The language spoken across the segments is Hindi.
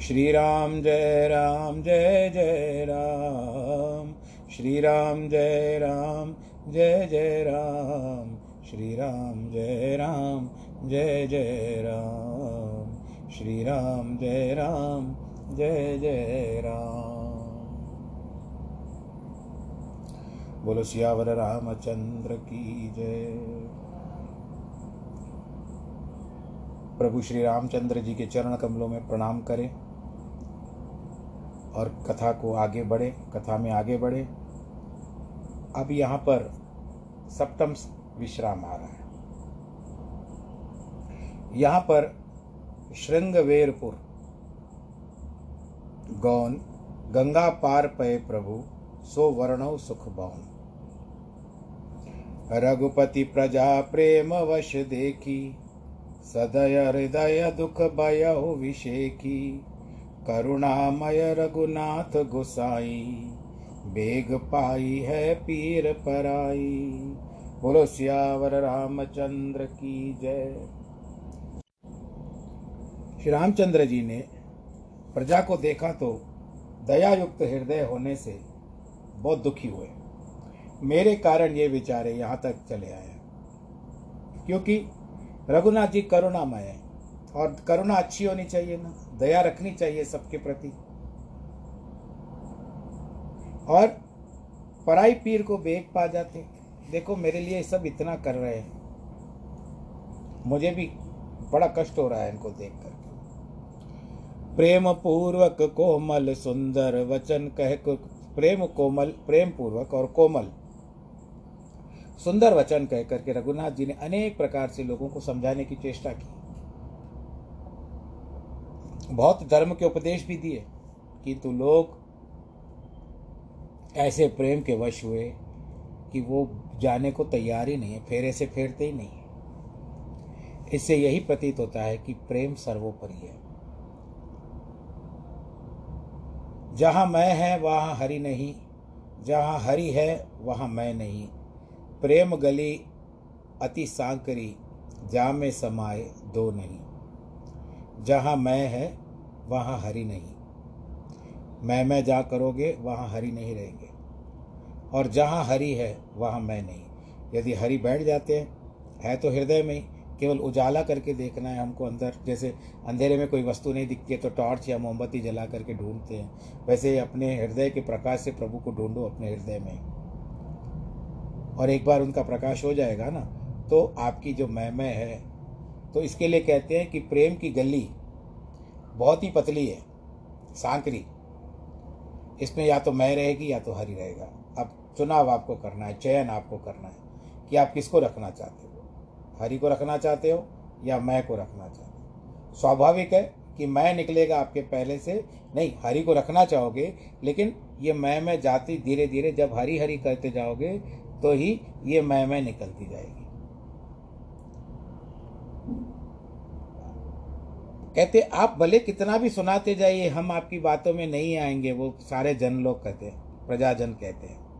श्री राम जय राम, जय जय राम। श्री राम जय राम, जय जय राम। श्री राम जय राम, जय जय राम। श्री राम जय राम, जय जय राम। बोलो, सियावर रामचंद्र की जय। प्रभु श्री रामचंद्र जी के चरण कमलों में प्रणाम करें। और कथा को आगे बढ़े, कथा में आगे बढ़े। अब यहाँ पर सप्तम विश्राम आ रहा है यहाँ पर श्रृंगवेरपुर, गौन, गंगा पार पय प्रभु, सो वर्णव सुख बौन। रघुपति प्रजा प्रेम वश देखी, सदय हृदय दुख भय विषेकी। करुणामय रघुनाथ गोसाई, बेग पाई है पीर पराई। बोलो, सियावर रामचंद्र की जय। श्री रामचंद्र जी ने प्रजा को देखा तो दयायुक्त हृदय होने से बहुत दुखी हुए। मेरे कारण ये विचारे यहाँ तक चले आए। क्योंकि रघुनाथ जी करुणामय है और करुणा अच्छी होनी चाहिए ना। दया रखनी चाहिए सबके प्रति। और पराई पीर को बेग पा जाते। देखो, मेरे लिए सब इतना कर रहे हैं। मुझे भी बड़ा कष्ट हो रहा है इनको देख कर। प्रेम पूर्वक कोमल सुंदर वचन कह प्रेम कोमल, प्रेम पूर्वक और कोमल सुंदर वचन कह करके रघुनाथ जी ने अनेक प्रकार से लोगों को समझाने की चेष्टा की। बहुत धर्म के उपदेश भी दिए किंतु लोग ऐसे प्रेम के वश हुए कि वो जाने को तैयार ही नहीं है, फेरे से फेरते ही नहीं है। इससे यही प्रतीत होता है कि प्रेम सर्वोपरि है। जहाँ मैं है, वहाँ हरि नहीं। जहाँ हरि है, वहाँ मैं नहीं। प्रेम गली अति सांकरी जा में समाए दो नहीं। जहाँ मैं है वहाँ हरि नहीं। मैं मैं जा करोगे, वहाँ हरि नहीं रहेंगे। और जहाँ हरि है, वहाँ मैं नहीं। यदि हरि बैठ जाते हैं, है तो हृदय में ही, केवल उजाला करके देखना है हमको अंदर। जैसे अंधेरे में कोई वस्तु नहीं दिखती है तो टॉर्च या मोमबत्ती जला करके ढूंढते हैं। वैसे अपने हृदय के प्रकाश से प्रभु को ढूंढो अपने हृदय में। और एक बार उनका प्रकाश हो जाएगा ना तो आपकी जो मैं है तो इसके लिए कहते हैं कि प्रेम की गली बहुत ही पतली है, सांकरी। इसमें या तो मैं रहेगी या तो हरी रहेगा। अब चुनाव आपको करना है, चयन आपको करना है कि आप किसको रखना चाहते हो। हरी को रखना चाहते हो या मैं को रखना चाहते हो? स्वाभाविक है कि मैं निकलेगा आपके पहले से। नहीं, हरी को रखना चाहोगे, लेकिन ये मैं मैं जाती धीरे धीरे जब हरी हरी करते जाओगे तो ही ये मैं मैं निकलती जाएगी। कहते, आप भले कितना भी सुनाते जाइए, हम आपकी बातों में नहीं आएँगे, वो सारे जन लोग कहते हैं, प्रजाजन कहते हैं।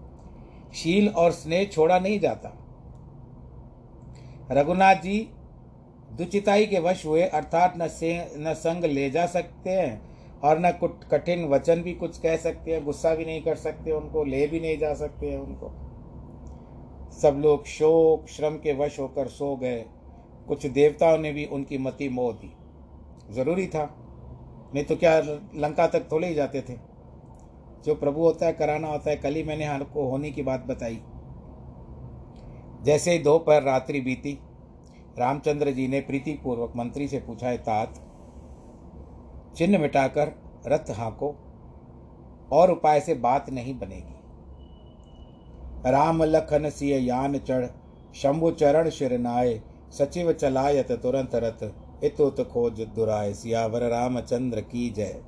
शील और स्नेह छोड़ा नहीं जाता। रघुनाथ जी दुचिताई के वश हुए, अर्थात न से, न संग ले जा सकते हैं, और न कुछ कठिन वचन भी कुछ कह सकते हैं, गुस्सा भी नहीं कर सकते, उनको ले भी नहीं जा सकते हैं उनको। सब लोग शोक, श्रम के वश होकर सो गए। कुछ देवताओं ने भी उनकी मति मोह दी। ज़रूरी था। नहीं तो क्या लंका तक थोड़े ही जाते थे। जो प्रभु होता है, कराना होता है, कल ही मैंने आपको होने की बात बताई। जैसे ही दोपहर रात्रि बीती, रामचंद्र जी ने प्रीतिपूर्वक मंत्री से पूछा है तात, चिन्ह मिटाकर रथ हाँको, और उपाय से बात नहीं बनेगी। राम लखन सिय यान चढ़, शंभु चरण शिर नाय, सचिव चलायत तुरंत रथ इतुत खोज दुराय सियावर रामचंद्र की जय।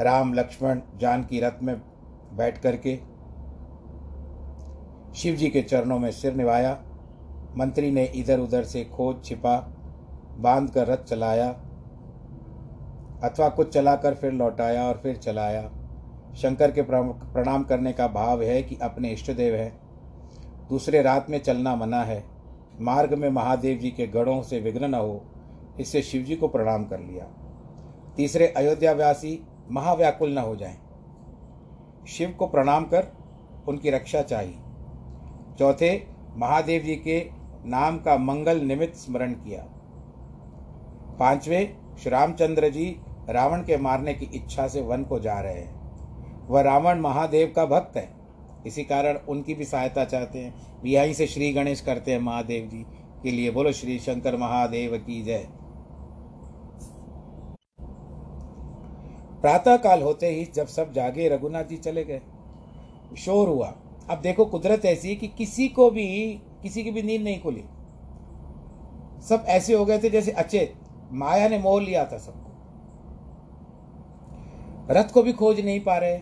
राम लक्ष्मण जानकी रथ में बैठ करके शिव जी के चरणों में सिर निभाया मंत्री ने इधर उधर से खोज छिपा बाँध कर रथ चलाया, अथवा कुछ चलाकर फिर लौटाया और फिर चलाया। शंकर के प्रणाम करने का भाव है कि अपने इष्टदेव हैं। दूसरे रात में चलना मना है। मार्ग में महादेव जी के गढ़ों से विघ्न न हो। इससे शिव जी को प्रणाम कर लिया। तीसरे अयोध्यावासी महाव्याकुल न हो जाएँ। शिव को प्रणाम कर उनकी रक्षा चाहिए चौथे महादेव जी के नाम का मंगल निमित्त स्मरण किया। पाँचवें श्री रामचंद्र जी रावण के मारने की इच्छा से वन को जा रहे हैं। वह रावण महादेव का भक्त है। इसी कारण उनकी भी सहायता चाहते हैं। यहीं से श्री गणेश करते हैं महादेव जी के लिए। बोलो श्री शंकर महादेव की जय। प्रातः काल होते ही जब सब जागे, रघुनाथ जी चले गए। शोर हुआ। अब देखो, कुदरत ऐसी कि किसी को भी, किसी की भी नींद नहीं खुली। सब ऐसे हो गए थे जैसे अचेत। माया ने मोह लिया था सबको। रथ को भी खोज नहीं पा रहे।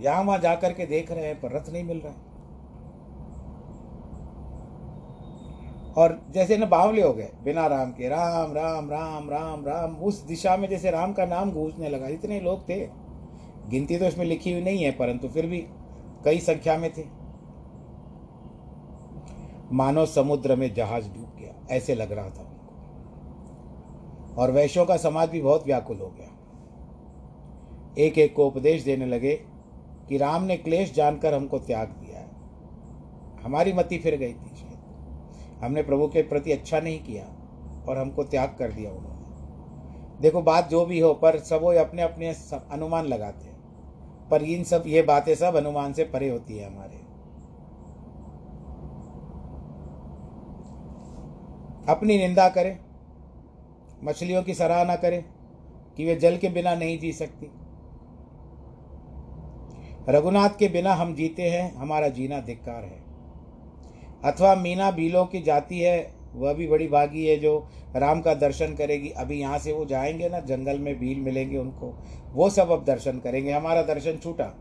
यहाँ वहाँ जाकर के देख रहे हैं, पर रथ नहीं मिल रहा और जैसे ना बावले हो गए, बिना राम के, राम राम राम राम राम, उस दिशा में जैसे राम का नाम गूंजने लगा, इतने लोग थे। गिनती तो इसमें लिखी हुई नहीं है, परंतु फिर भी कई संख्या में थे। मानो समुद्र में जहाज़ डूब गया, ऐसे लग रहा था और वैश्यों का समाज भी बहुत व्याकुल हो गया। एक एक को उपदेश देने लगे कि राम ने क्लेश जानकर हमको त्याग दिया है। हमारी मति फिर गई थी। हमने प्रभु के प्रति अच्छा नहीं किया और हमको त्याग कर दिया उन्होंने। देखो, बात जो भी हो, पर सब वो अपने अपने अनुमान लगाते हैं। पर इन सब, ये बातें सब अनुमान से परे होती है हमारे। अपनी निंदा करें, मछलियों की सराहना करें कि वे जल के बिना नहीं जी सकती। रघुनाथ के बिना हम जीते हैं, हमारा जीना धिक्कार है। अथवा मीना बीलों की जाती है, वह भी बड़ी भागी है जो राम का दर्शन करेगी। अभी यहाँ से वो जाएँगे ना, जंगल में भील मिलेंगे उनको। वो सब अब दर्शन करेंगे। हमारा दर्शन छूटा।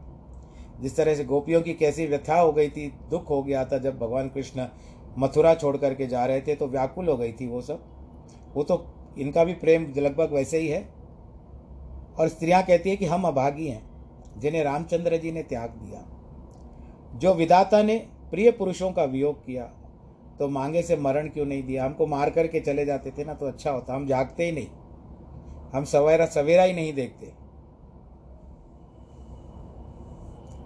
जिस तरह से गोपियों की कैसी व्यथा हो गई थी, दुख हो गया था जब भगवान कृष्ण मथुरा छोड़ करके जा रहे थे तो व्याकुल हो गई थी वो सब। वो तो इनका भी प्रेम लगभग वैसे ही है। और स्त्रियाँ कहती है कि हम अभागी हैं, जिन्हें रामचंद्र जी ने त्याग दिया। जो विदाता ने प्रिय पुरुषों का वियोग किया तो मांगे से मरण क्यों नहीं दिया? हमको मार करके चले जाते थे ना तो अच्छा होता। हम जागते ही नहीं। हम सवेरा सवेरा ही नहीं देखते।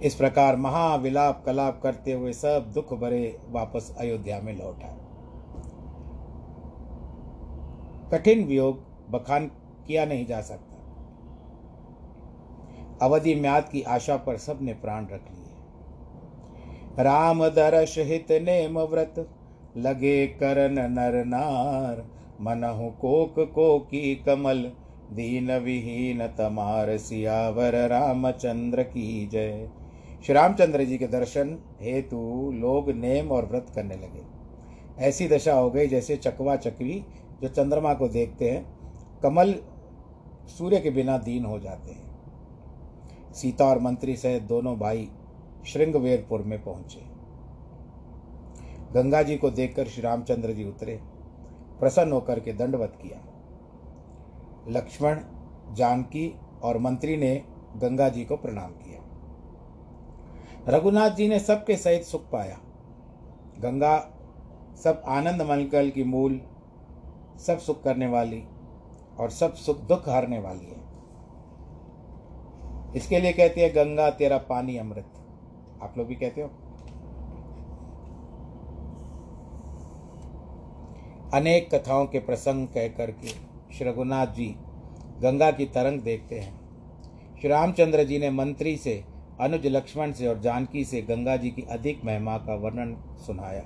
इस प्रकार महाविलाप कलाप करते हुए सब दुख भरे वापस अयोध्या में लौट आए। कठिन वियोग बखान किया नहीं जा सकता। अवधि म्याद की आशा पर सबने प्राण रख लिए राम दर्श हित नेम व्रत, लगे करन नर नार, मनहु कोक को की कमल, दीन विहीन तमार सियावर रामचंद्र की जय। श्री रामचंद्र जी के दर्शन हेतु लोग नेम और व्रत करने लगे। ऐसी दशा हो गई जैसे चकवा चकवी जो चंद्रमा को देखते हैं, कमल सूर्य के बिना दीन हो जाते हैं। सीता और मंत्री सहित दोनों भाई श्रृंगवेरपुर में पहुँचे। गंगा जी को देखकर श्री रामचंद्र जी उतरे, प्रसन्न होकर के दंडवत किया। लक्ष्मण, जानकी और मंत्री ने गंगा जी को प्रणाम किया। रघुनाथ जी ने सबके सहित सुख पाया। गंगा सब आनंद मलकल की मूल, सब सुख करने वाली और सब सुख दुख हारने वाली है। इसके लिए कहती है, गंगा तेरा पानी अमृत। आप लोग भी कहते हो? अनेक कथाओं के प्रसंग कह करके श्री रघुनाथ जी गंगा की तरंग देखते हैं। श्री रामचंद्र जी ने मंत्री से, अनुज लक्ष्मण से और जानकी से गंगा जी की अधिक महिमा का वर्णन सुनाया।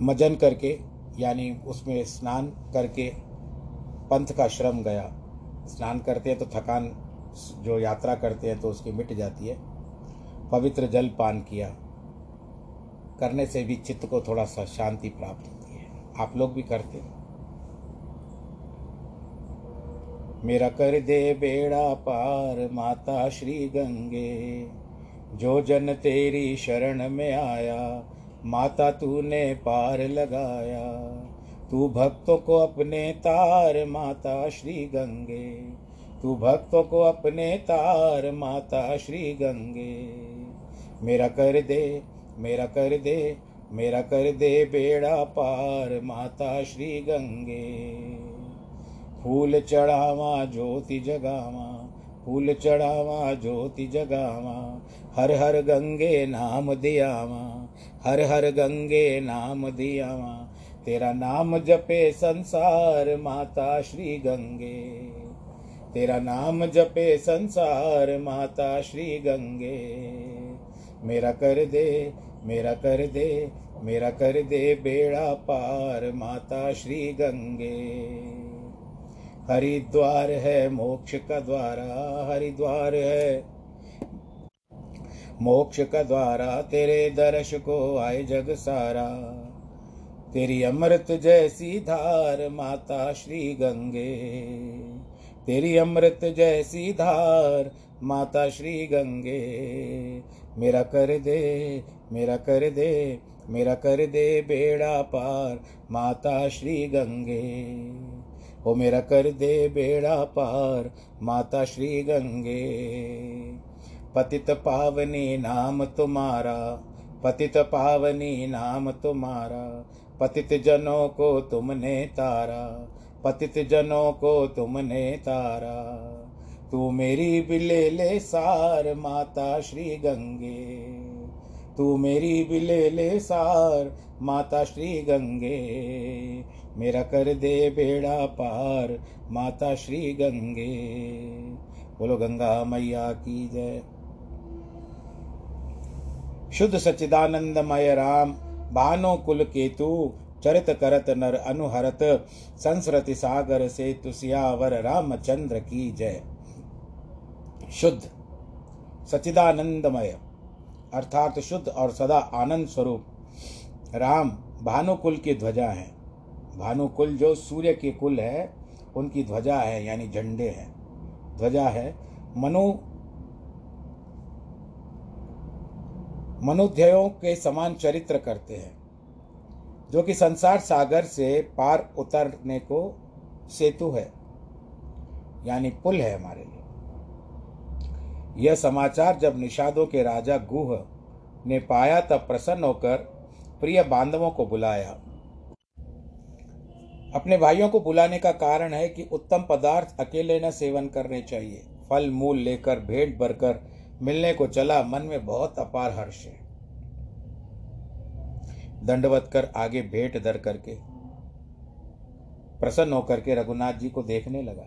मजन करके, यानी उसमें स्नान करके, पंथ का श्रम गया। स्नान करते हैं तो थकान जो यात्रा करते हैं तो उसकी मिट जाती है। पवित्र जल पान किया, करने से भी चित्त को थोड़ा सा शांति प्राप्त होती है। आप लोग भी करते हैं। मेरा कर दे बेड़ा पार, माता श्री गंगे, जो जन तेरी शरण में आया, माता तूने पार लगाया। तू भक्तों को अपने तार माता श्री गंगे। तू भक्तों को अपने तार माता श्री गंगे। मेरा कर दे, मेरा कर दे, मेरा कर दे बेड़ा पार माता श्री गंगे। फूल चढ़ावा, ज्योति जगावा, फूल चढ़ावा, ज्योति जगावा, हर हर गंगे नाम दियावा, हर हर गंगे नाम दियावा। तेरा नाम जपे संसार माता श्री गंगे। तेरा नाम जपे संसार माता श्री गंगे। मेरा कर दे, मेरा कर दे, मेरा कर दे बेड़ा पार माता श्री गंगे। हरिद्वार है मोक्ष का द्वारा, हरिद्वार है। मोक्ष का द्वारा तेरे दर्श को आए जग सारा। तेरी अमृत जैसी धार माता श्री गंगे। तेरी अमृत जैसी धार माता श्री गंगे। मेरा कर दे, मेरा कर दे, मेरा कर दे बेड़ा पार माता श्री गंगे। ओ मेरा कर दे बेड़ा पार माता श्री गंगे। पतित पावनी नाम तुम्हारा, पतित पावनी नाम तुम्हारा पतित जनों को तुमने तारा, पतित जनों को तुमने तारा। तू मेरी बिले ले सार माता श्री गंगे, तू मेरी बिले ले सार माता श्री गंगे। मेरा कर दे बेड़ा पार माता श्री गंगे। बोलो, गंगा मैया की जय। शुद्ध सच्चिदानंदमय राम। भानो कुल केतु, चरित करत नर अनुहरत, संस्रति सागर से तुसियावर रामचंद्र की जय। शुद्ध सचिदानंदमय अर्थात शुद्ध और सदा आनंद स्वरूप, राम भानुकुल की ध्वजा है। भानुकुल जो सूर्य के कुल है, उनकी ध्वजा है, यानी झंडे हैं। ध्वजा है मनु मनुध्ययों के समान चरित्र करते हैं, जो कि संसार सागर से पार उतरने को सेतु है, यानी पुल है हमारे लिए। यह समाचार जब निषादों के राजा गुह ने पाया, तब प्रसन्न होकर प्रिय बांधवों को बुलाया। अपने भाइयों को बुलाने का कारण है कि उत्तम पदार्थ अकेले न सेवन करने चाहिए। फल, मूल लेकर भेंट भरकर मिलने को चला, मन में बहुत अपार हर्ष है। दंडवत कर आगे भेंट दर करके, प्रसन्न होकर के रघुनाथ जी को देखने लगा।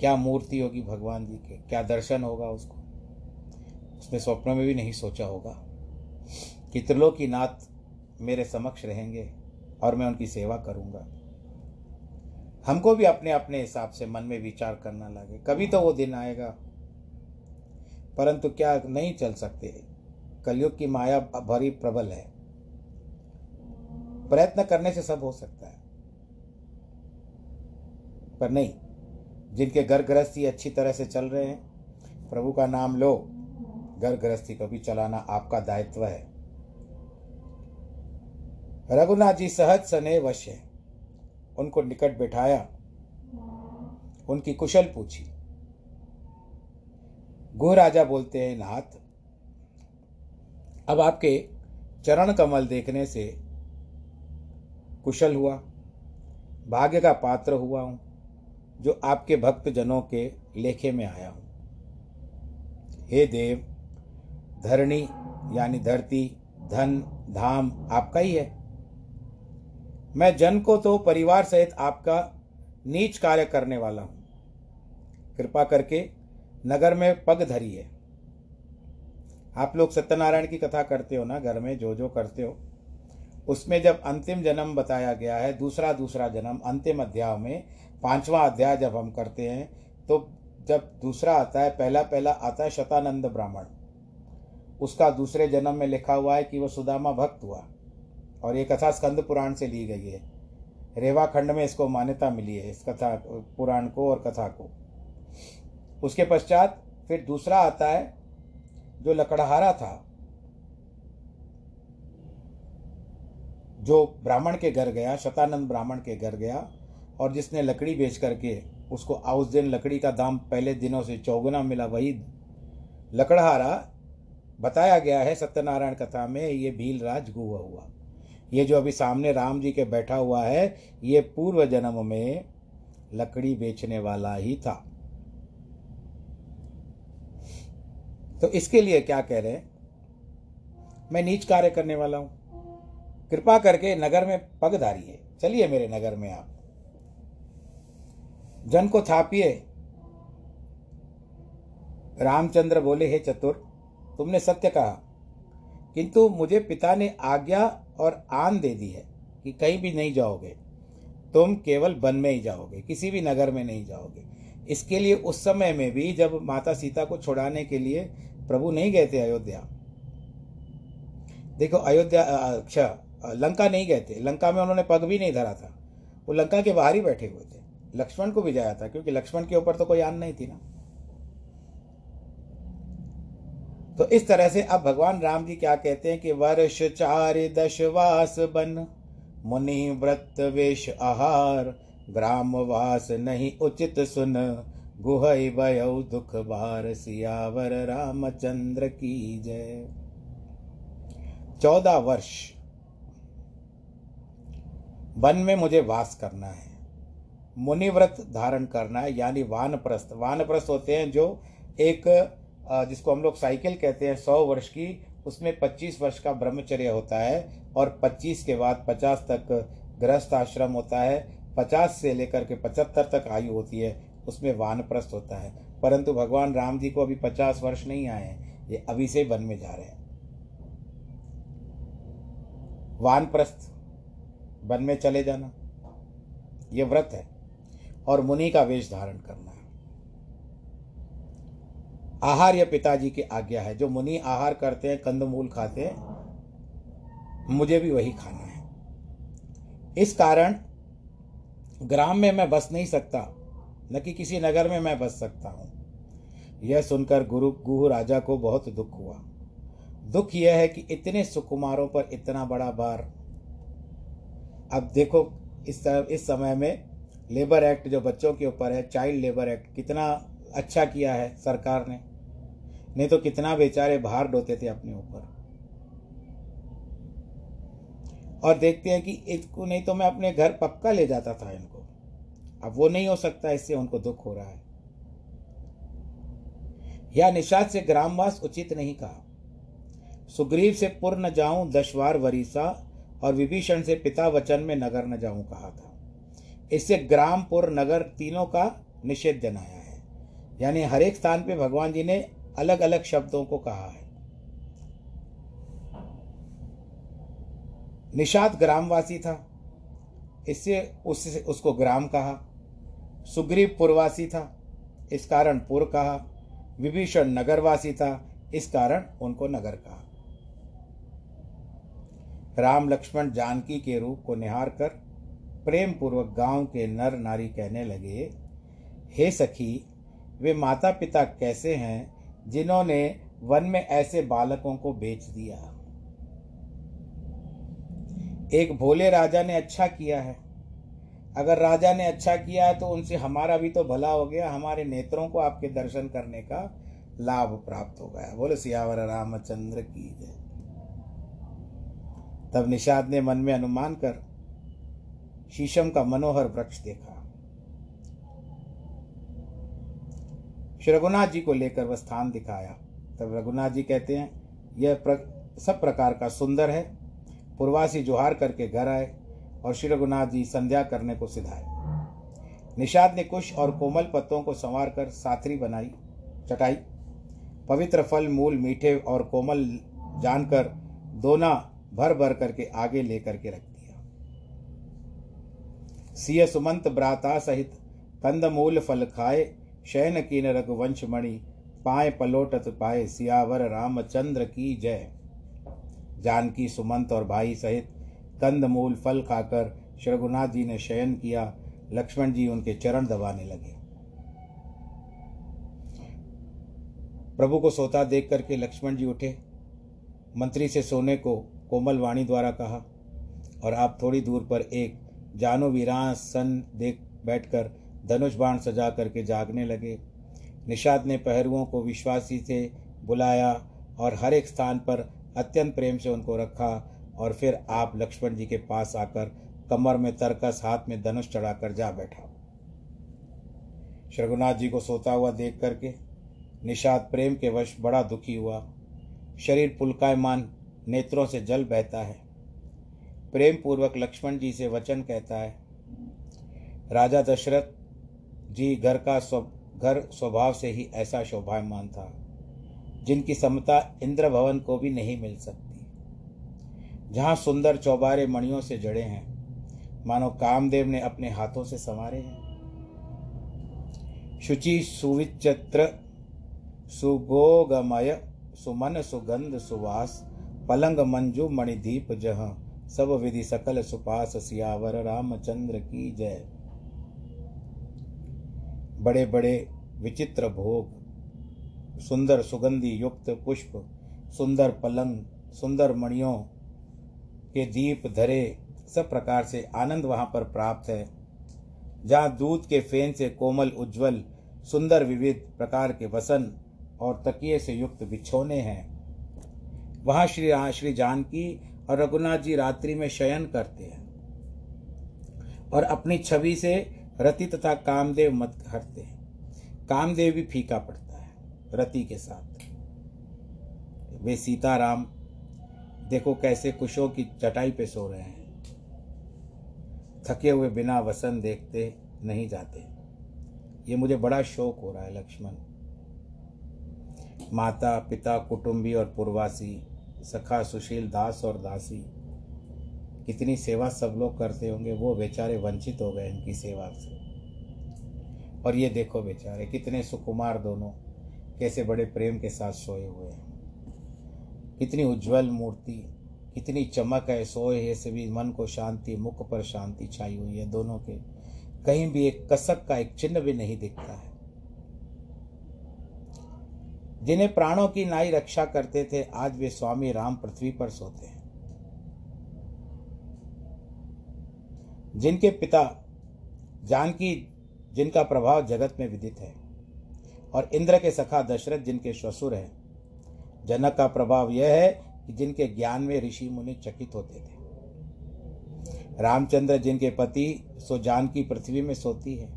क्या मूर्ति होगी भगवान जी के? क्या दर्शन होगा उसको? उसने स्वप्न में भी नहीं सोचा होगा कि त्रिलोकी नाथ मेरे समक्ष रहेंगे और मैं उनकी सेवा करूँगा। हमको भी अपने अपने हिसाब से मन में विचार करना लगे। कभी तो वो दिन आएगा परंतु क्या नहीं चल सकते? कलयुग की माया भरी प्रबल है। प्रयत्न करने से सब हो सकता है। पर नहीं, जिनके घर गृहस्थी अच्छी तरह से चल रहे हैं, प्रभु का नाम लो। घर गृहस्थी को भी चलाना आपका दायित्व है। रघुनाथ जी सहज सने वश है। उनको निकट बिठाया। उनकी कुशल पूछी। गुह राजा बोलते हैं नाथ अब आपके चरण कमल देखने से कुशल हुआ, भाग्य का पात्र हुआ हूँ, जो आपके भक्त जनों के लेखे में आया हूँ। हे देव, धरणी यानी धरती, धन, धाम आपका ही है। मैं जन को तो परिवार सहित आपका नीच कार्य करने वाला हूँ। कृपा करके नगर में पग धरी है। आप लोग सत्यनारायण की कथा करते हो ना, घर में जो जो करते हो, उसमें जब अंतिम जन्म बताया गया है, दूसरा दूसरा जन्म, अंतिम अध्याय में, पांचवा अध्याय जब हम करते हैं तो जब दूसरा आता है, पहला पहला आता है शतानंद ब्राह्मण। उसका दूसरे जन्म में लिखा हुआ है कि वह सुदामा भक्त हुआ। और ये कथा स्कंद पुराण से ली गई है। रेवा खंड में इसको मान्यता मिली है, इस कथा, पुराण को और कथा को। उसके पश्चात फिर दूसरा आता है, जो लकड़हारा था, जो ब्राह्मण के घर गया, शतानंद ब्राह्मण के घर गया, और जिसने लकड़ी बेच करके उसको उस दिन लकड़ी का दाम पहले दिनों से चौगुना मिला, वही लकड़हारा बताया गया है सत्यनारायण कथा में, ये भील राज गुआ हुआ। ये जो अभी सामने राम जी के बैठा हुआ है, ये पूर्व जन्म में लकड़ी बेचने वाला ही था। तो इसके लिए क्या कह रहे हैं? मैं नीच कार्य करने वाला हूँ। कृपा करके नगर में पग धारिए चलिए मेरे नगर में आप। जन को थापिए। रामचंद्र बोले, हे चतुर, तुमने सत्य कहा। किंतु मुझे पिता ने आज्ञा और आन दे दी है कि कहीं भी नहीं जाओगे। तुम केवल वन में ही जाओगे, किसी भी नगर में नहीं जाओगे। इसके लिए उस समय में भी जब माता सीता को छुड़ाने के लिए प्रभु नहीं गए थे अयोध्या। देखो, अयोध्या अच्छा लंका नहीं गए थे। लंका में उन्होंने पग भी नहीं धरा था। वो लंका के बाहर ही बैठे हुए थे। लक्ष्मण को भी जाया था, क्योंकि लक्ष्मण के ऊपर तो कोई आन नहीं थी ना। तो इस तरह से अब भगवान राम जी क्या कहते हैं कि वर्ष चार दशवास बन, मुनि व्रत वेश आहार, ग्राम वास नहीं उचित सुन। गुहई भय दुख बार सियावर रामचंद्र की जय। चौदह वर्ष वन में मुझे वास करना है, मुनिव्रत धारण करना है, यानी वानप्रस्थ। वानप्रस्थ होते हैं जो एक जिसको हम लोग साइकिल कहते हैं, सौ वर्ष की, उसमें पच्चीस वर्ष का ब्रह्मचर्य होता है और पच्चीस के बाद पचास तक गृहस्थ आश्रम होता है, पचास से लेकर के पचहत्तर तक आयु होती है। उसमें वानप्रस्थ होता है। परंतु भगवान राम जी को अभी पचास वर्ष नहीं आए हैं। ये अभी से वन में जा रहे हैं। वानप्रस्थ, वन में चले जाना, ये व्रत है। और मुनि का वेश धारण करना है। आहार यह पिताजी की आज्ञा है। जो मुनि आहार करते हैं कंदमूल खाते हैं, मुझे भी वही खाना है। इस कारण ग्राम में मैं बस नहीं सकता। न कि किसी नगर में मैं बस सकता हूँ। यह सुनकर गुरु, गुहु राजा को बहुत दुख हुआ। दुख यह है कि इतने सुकुमारों पर इतना बड़ा भार। अब देखो, इस इस समय में लेबर एक्ट जो बच्चों के ऊपर है, चाइल्ड लेबर एक्ट, कितना अच्छा किया है सरकार ने। नहीं तो कितना बेचारे भार डोते थे अपने ऊपर। और देखते हैं कि इसको नहीं तो मैं अपने घर पक्का ले जाता था इनको। अब वो नहीं हो सकता, इससे उनको दुख हो रहा है। या निषाद से ग्रामवास उचित नहीं कहा। सुग्रीव से पुर न जाऊँ, दशवार वरीसा, और विभीषण से पिता वचन में नगर न जाऊँ कहा था। इससे ग्राम, पुर, नगर तीनों का निषेध जनाया है। यानी हर एक स्थान पे भगवान जी ने अलग अलग शब्दों को कहा है। निषाद ग्रामवासी था। इससे उससे उसको ग्राम कहा। सुग्रीव पुरवासी था, इस कारण पुर कहा, विभीषण नगरवासी था, इस कारण उनको नगर कहा। राम लक्ष्मण जानकी के रूप को निहार कर प्रेम पूर्वक गाँव के नर नारी कहने लगे, हे सखी, वे माता पिता कैसे हैं जिन्होंने वन में ऐसे बालकों को बेच दिया? एक भोले राजा ने अच्छा किया है। अगर राजा ने अच्छा किया तो उनसे हमारा भी तो भला हो गया, हमारे नेत्रों को आपके दर्शन करने का लाभ प्राप्त हो गया। बोले, सियावर रामचंद्र की जय। तब निषाद ने मन में अनुमान कर शीशम का मनोहर वृक्ष देखा। श्री रघुनाथ जी को लेकर वह स्थान दिखाया। तब रघुनाथ जी कहते हैं, यह सब प्रकार का सुंदर है। पूर्वासी जोहार करके घर आए। और श्री रघुनाथ जी संध्या करने को सिधाए। निषाद ने कुश और कोमल पत्तों को संवार कर साथरी बनाई, चटाई। पवित्र फल, मूल, मीठे और कोमल जानकर दोना भर भर करके आगे लेकर के रख दिया। सिय सुमंत ब्राता सहित कंद मूल फल खाए, शयन कीन रघुवंश मणि पाए पलोटत पाए, सियावर रामचंद्र की जय। जानकी सुमंत और भाई सहित कंद मूल फल खाकर श्रघुनाथ जी ने शयन किया। लक्ष्मण जी उनके चरण दबाने लगे। प्रभु को सोता देख करके लक्ष्मण जी उठे। मंत्री से सोने को कोमल वाणी द्वारा कहा, और आप थोड़ी दूर पर एक जानो वीरासन देख बैठकर धनुष बाण सजा करके जागने लगे। निषाद ने पहरुओं को विश्वासी से बुलाया और हर एक स्थान पर अत्यंत प्रेम से उनको रखा। और फिर आप लक्ष्मण जी के पास आकर कमर में तरकस हाथ में धनुष चढ़ाकर जा बैठा। श्रघुनाथ जी को सोता हुआ देख करके निषाद प्रेम के वश बड़ा दुखी हुआ। शरीर पुलकायमान नेत्रों से जल बहता है। प्रेम पूर्वक लक्ष्मण जी से वचन कहता है, राजा दशरथ जी घर का स्व, घर स्वभाव से ही ऐसा शोभायमान था, जिनकी समता इंद्र भवन को भी नहीं मिल सकती। जहाँ सुंदर चौबारे मणियों से जड़े हैं, मानो कामदेव ने अपने हाथों से संवारे हैं। शुचि सुविचित्र सुगोगमय सुमन, सुगंध, सुवास, पलंग, मंजू, मणिदीप, जह सब विधि सकल, सुपास, सियावर, रामचंद्र की जय। बड़े बड़े विचित्र भोग, सुंदर सुगंधि युक्त पुष्प, सुंदर पलंग, सुंदर मणियों के दीप धरे, सब प्रकार से आनंद वहाँ पर प्राप्त है। जहाँ दूध के फेन से कोमल, उज्जवल, सुंदर, विविध प्रकार के वसन और तकिए से युक्त बिछोने हैं। वहाँ श्री श्री जानकी और रघुनाथ जी रात्रि में शयन करते हैं और अपनी छवि से रति तथा कामदेव मत हटते हैं। कामदेव भी फीका पड़ता है रति के साथ। वे सीताराम देखो कैसे कुशों की चटाई पे सो रहे हैं। थके हुए बिना वसन देखते नहीं जाते। ये मुझे बड़ा शौक हो रहा है, लक्ष्मण। माता, पिता, कुटुंबी और पूर्वासी, सखा, सुशील, दास और दासी, कितनी सेवा सब लोग करते होंगे, वो बेचारे वंचित हो गए इनकी सेवा से। और ये देखो बेचारे, कितने सुकुमार दोनों, कैसे बड़े प्रेम के साथ सोए हुए हैं। कितनी उज्जवल मूर्ति, कितनी चमक है, सोए है, सभी मन को शांति, मुख पर शांति छाई हुई है दोनों के। कहीं भी एक कसक का एक चिन्ह भी नहीं दिखता है। जिन्हें प्राणों की नाई रक्षा करते थे, आज वे स्वामी राम पृथ्वी पर सोते हैं। जिनके पिता जानकी, जिनका प्रभाव जगत में विदित है, और इंद्र के सखा दशरथ जिनके श्वसुर हैं जनक का प्रभाव यह है कि जिनके ज्ञान में ऋषि मुनि चकित होते थे। रामचंद्र जिनके पति सो जान की पृथ्वी में सोती है।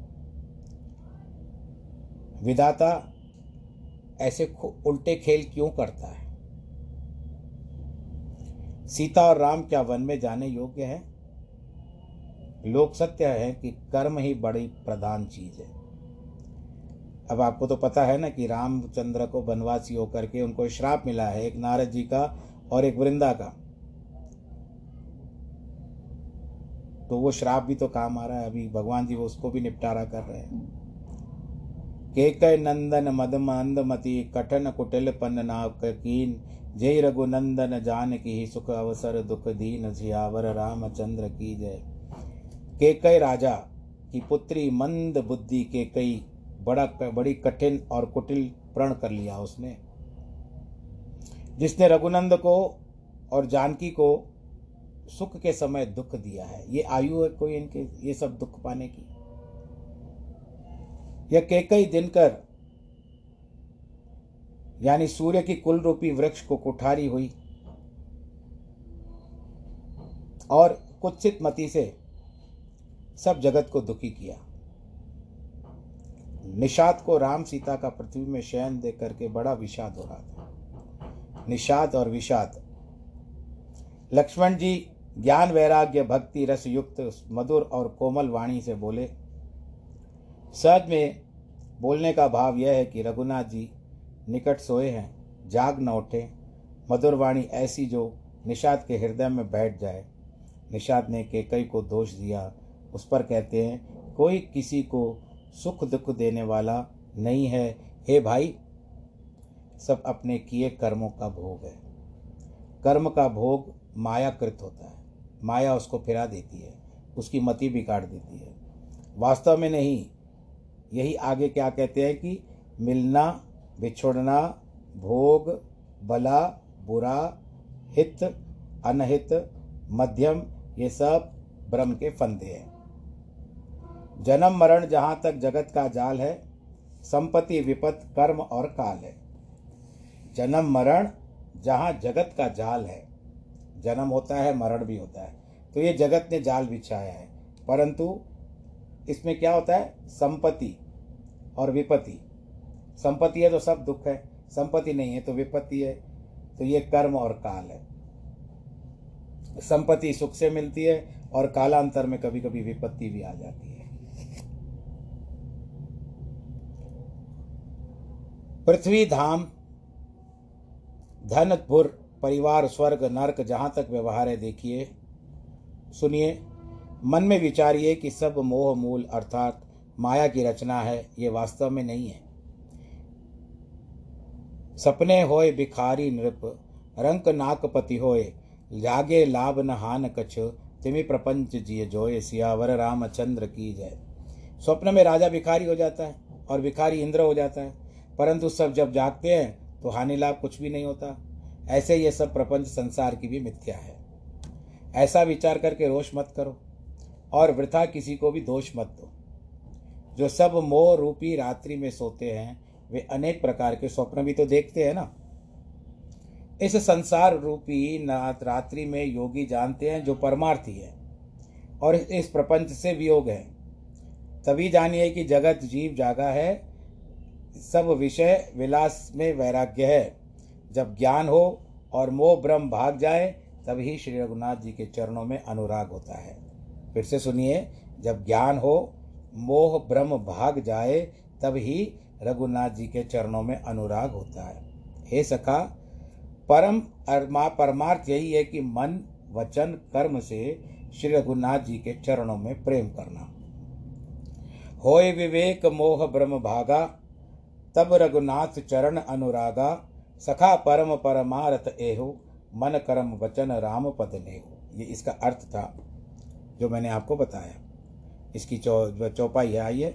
विदाता ऐसे उल्टे खेल क्यों करता है? सीता और राम क्या वन में जाने योग्य है? लोक सत्य है कि कर्म ही बड़ी प्रधान चीज़ है। अब आपको तो पता है ना कि रामचंद्र को वनवासी होकर के उनको श्राप मिला है एक नारद जी का और एक वृंदा का। तो वो श्राप भी तो काम आ रहा है, अभी भगवान जी वो उसको भी निपटारा कर रहे हैं। केकय नंदन मदम अंदमति कठन कुटिल पन नाव कीन, जय रघुनंदन जान की सुख अवसर दुख दीन सियावर रामचंद्र की जय। केकई राजा की पुत्री मंद बुद्धि के कई बड़ा बड़ी कठिन और कुटिल प्रण कर लिया उसने। जिसने रघुनंद को और जानकी को सुख के समय दुख दिया है। ये आयु है कोई इनके, ये सब दुख पाने की? यह केकई दिनकर, यानी सूर्य की कुल रूपी वृक्ष को कुठारी हुई और कुत्सित मति से सब जगत को दुखी किया। निषाद को राम सीता का पृथ्वी में शयन दे करके बड़ा विषाद हो रहा था। निषाद और विषाद। लक्ष्मण जी ज्ञान, वैराग्य, भक्ति, रस युक्त, मधुर और कोमल वाणी से बोले सहज में बोलने का भाव यह है कि रघुनाथ जी निकट सोए हैं, जाग न उठे। मधुर वाणी ऐसी जो निषाद के हृदय में बैठ जाए। निषाद ने केकई को दोष दिया। उस पर कहते हैं, कोई किसी को सुख दुख देने वाला नहीं है। हे भाई, सब अपने किए कर्मों का भोग है। कर्म का भोग मायाकृत होता है। माया उसको फिरा देती है, उसकी मति बिगाड़ देती है। वास्तव में नहीं, यही आगे क्या कहते हैं कि मिलना, बिछोड़ना, भोग भला बुरा, हित, अनहित, मध्यम, ये सब ब्रह्म के फंदे हैं। जन्म मरण जहाँ तक जगत का जाल है, संपत्ति, विपत, कर्म और काल है। जन्म मरण जहाँ जगत का जाल है, जन्म होता है, मरण भी होता है। तो ये जगत ने जाल बिछाया है। परंतु इसमें क्या होता है? संपत्ति और विपत्ति। संपत्ति है तो सब दुख है, संपत्ति नहीं है तो विपत्ति है। तो ये कर्म और काल है। संपत्ति सुख से मिलती है और कालांतर में कभी कभी विपत्ति भी आ जाती है। पृथ्वी धाम धनपुर परिवार, स्वर्ग, नरक, जहाँ तक व्यवहार है देखिए, सुनिए। मन में विचारिए कि सब मोह, मूल अर्थात माया की रचना है, ये वास्तव में नहीं है। सपने होए भिखारी नृप, रंक नाकपति होए, जागे लाभ न हान कछ, तिमि प्रपंच जिय जोए, सियावर रामचंद्र की जय। स्वप्न में राजा भिखारी हो जाता है और भिखारी इंद्र हो जाता है। परंतु सब जब जागते हैं तो हानि लाभ कुछ भी नहीं होता। ऐसे ये सब प्रपंच संसार की भी मिथ्या है। ऐसा विचार करके रोष मत करो, और वृथा किसी को भी दोष मत दो। जो सब मोह रूपी रात्रि में सोते हैं, वे अनेक प्रकार के स्वप्न भी तो देखते हैं ना। इस संसार रूपी रात्रि में योगी जानते हैं, जो परमार्थी है, और इस प्रपंच से वियोग है। तभी जानिए कि जगत जीव जागा है सब विषय विलास में वैराग्य है। जब ज्ञान हो और मोह ब्रह्म भाग जाए, तभी श्री रघुनाथ जी के चरणों में अनुराग होता है। फिर से सुनिए, जब ज्ञान हो, मोह ब्रह्म भाग जाए तब ही रघुनाथ जी के चरणों में अनुराग होता है। हे सखा, परम अरमा, परमार्थ यही है कि मन, वचन, कर्म से श्री रघुनाथ जी के चरणों में प्रेम करना। होय विवेक मोह ब्रह्म भागा तब रघुनाथ चरण अनुरागा सखा परम परमारथ एहो, मन करम वचन राम पद नेहो। ये इसका अर्थ था जो मैंने आपको बताया। इसकी चौ चौपाई है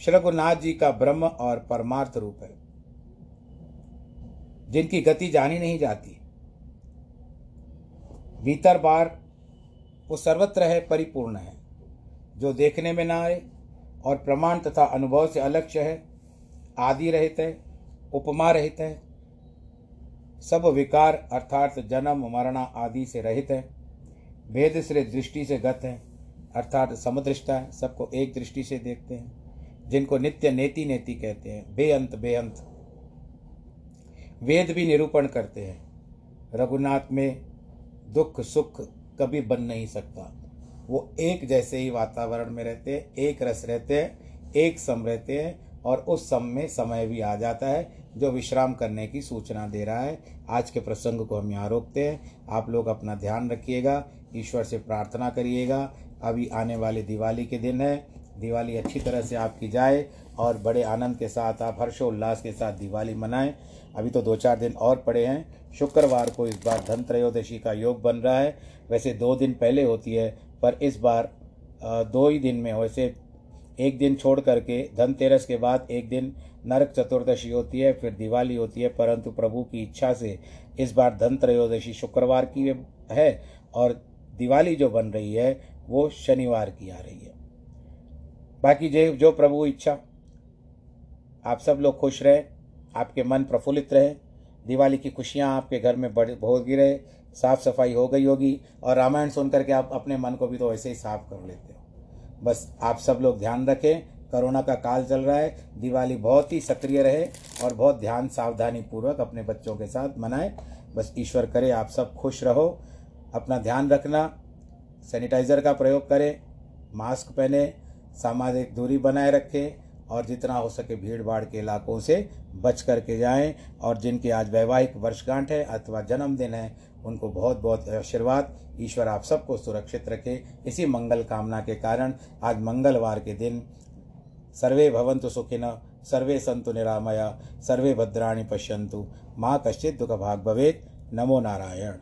श्री रघुनाथ जी का ब्रह्म और परमार्थ रूप है, जिनकी गति जानी नहीं जाती। भीतर बार वो सर्वत्र है, परिपूर्ण है, जो देखने में ना आए और प्रमाण तथा अनुभव से अलक्ष्य है आदि रहित है, उपमा रहित है, सब विकार अर्थात जन्म, मरण आदि से रहित है। भेद से दृष्टि से गत है, अर्थात समदृष्टा है, सबको एक दृष्टि से देखते हैं, जिनको नित्य नेति नेति कहते हैं, बेअंत बेअंत। वेद भी निरूपण करते हैं, रघुनाथ में दुख सुख कभी बन नहीं सकता। वो एक जैसे ही वातावरण में रहते हैं, एक रस रहते हैं, एक सम रहते हैं और उस सम में समय भी आ जाता है, जो विश्राम करने की सूचना दे रहा है। आज के प्रसंग को हम यहाँ रोकते हैं। आप लोग अपना ध्यान रखिएगा, ईश्वर से प्रार्थना करिएगा। अभी आने वाले दिवाली के दिन है। दिवाली अच्छी तरह से आपकी जाए और बड़े आनंद के साथ आप, हर्षोल्लास के साथ दिवाली मनाएँ। अभी तो दो चार दिन और पड़े हैं। शुक्रवार को इस बार धन त्रयोदशी का योग बन रहा है। वैसे दो दिन पहले होती है, पर इस बार दो ही दिन में वैसे एक दिन छोड़ करके, धनतेरस के बाद एक दिन नरक चतुर्दशी होती है, फिर दिवाली होती है, परंतु प्रभु की इच्छा से इस बार धन त्रयोदशी शुक्रवार की है और दिवाली जो बन रही है, वो शनिवार की आ रही है। बाकी जो जो प्रभु इच्छा, आप सब लोग खुश रहें, आपके मन प्रफुल्लित रहे, दिवाली की खुशियाँ आपके घर में बढ़ होगी रहे साफ़ सफ़ाई हो गई होगी, और रामायण सुन करके आप अपने मन को भी तो वैसे ही साफ़ कर लेते हो। बस आप सब लोग ध्यान रखें, कोरोना का काल चल रहा है, दिवाली बहुत ही सक्रिय रहे और बहुत ध्यान सावधानी पूर्वक अपने बच्चों के साथ मनाएँ। बस ईश्वर करे आप सब खुश रहो, अपना ध्यान रखना, सैनिटाइज़र का प्रयोग करें, मास्क पहने, सामाजिक दूरी बनाए रखें और जितना हो सके भीड़ भाड़ के इलाकों से बच करके जाएँ और जिनकी आज वैवाहिक वर्षगांठ है अथवा जन्मदिन है उनको बहुत बहुत आशीर्वाद। ईश्वर आप सबको सुरक्षित रखे। इसी मंगल कामना के कारण आज मंगलवार के दिन सर्वे भवंतु सुखिन, सर्वे संतु निरामया, सर्वे भद्राणी पश्यंतु माँ कश्चित दुख भाग भवेद नमो नारायण।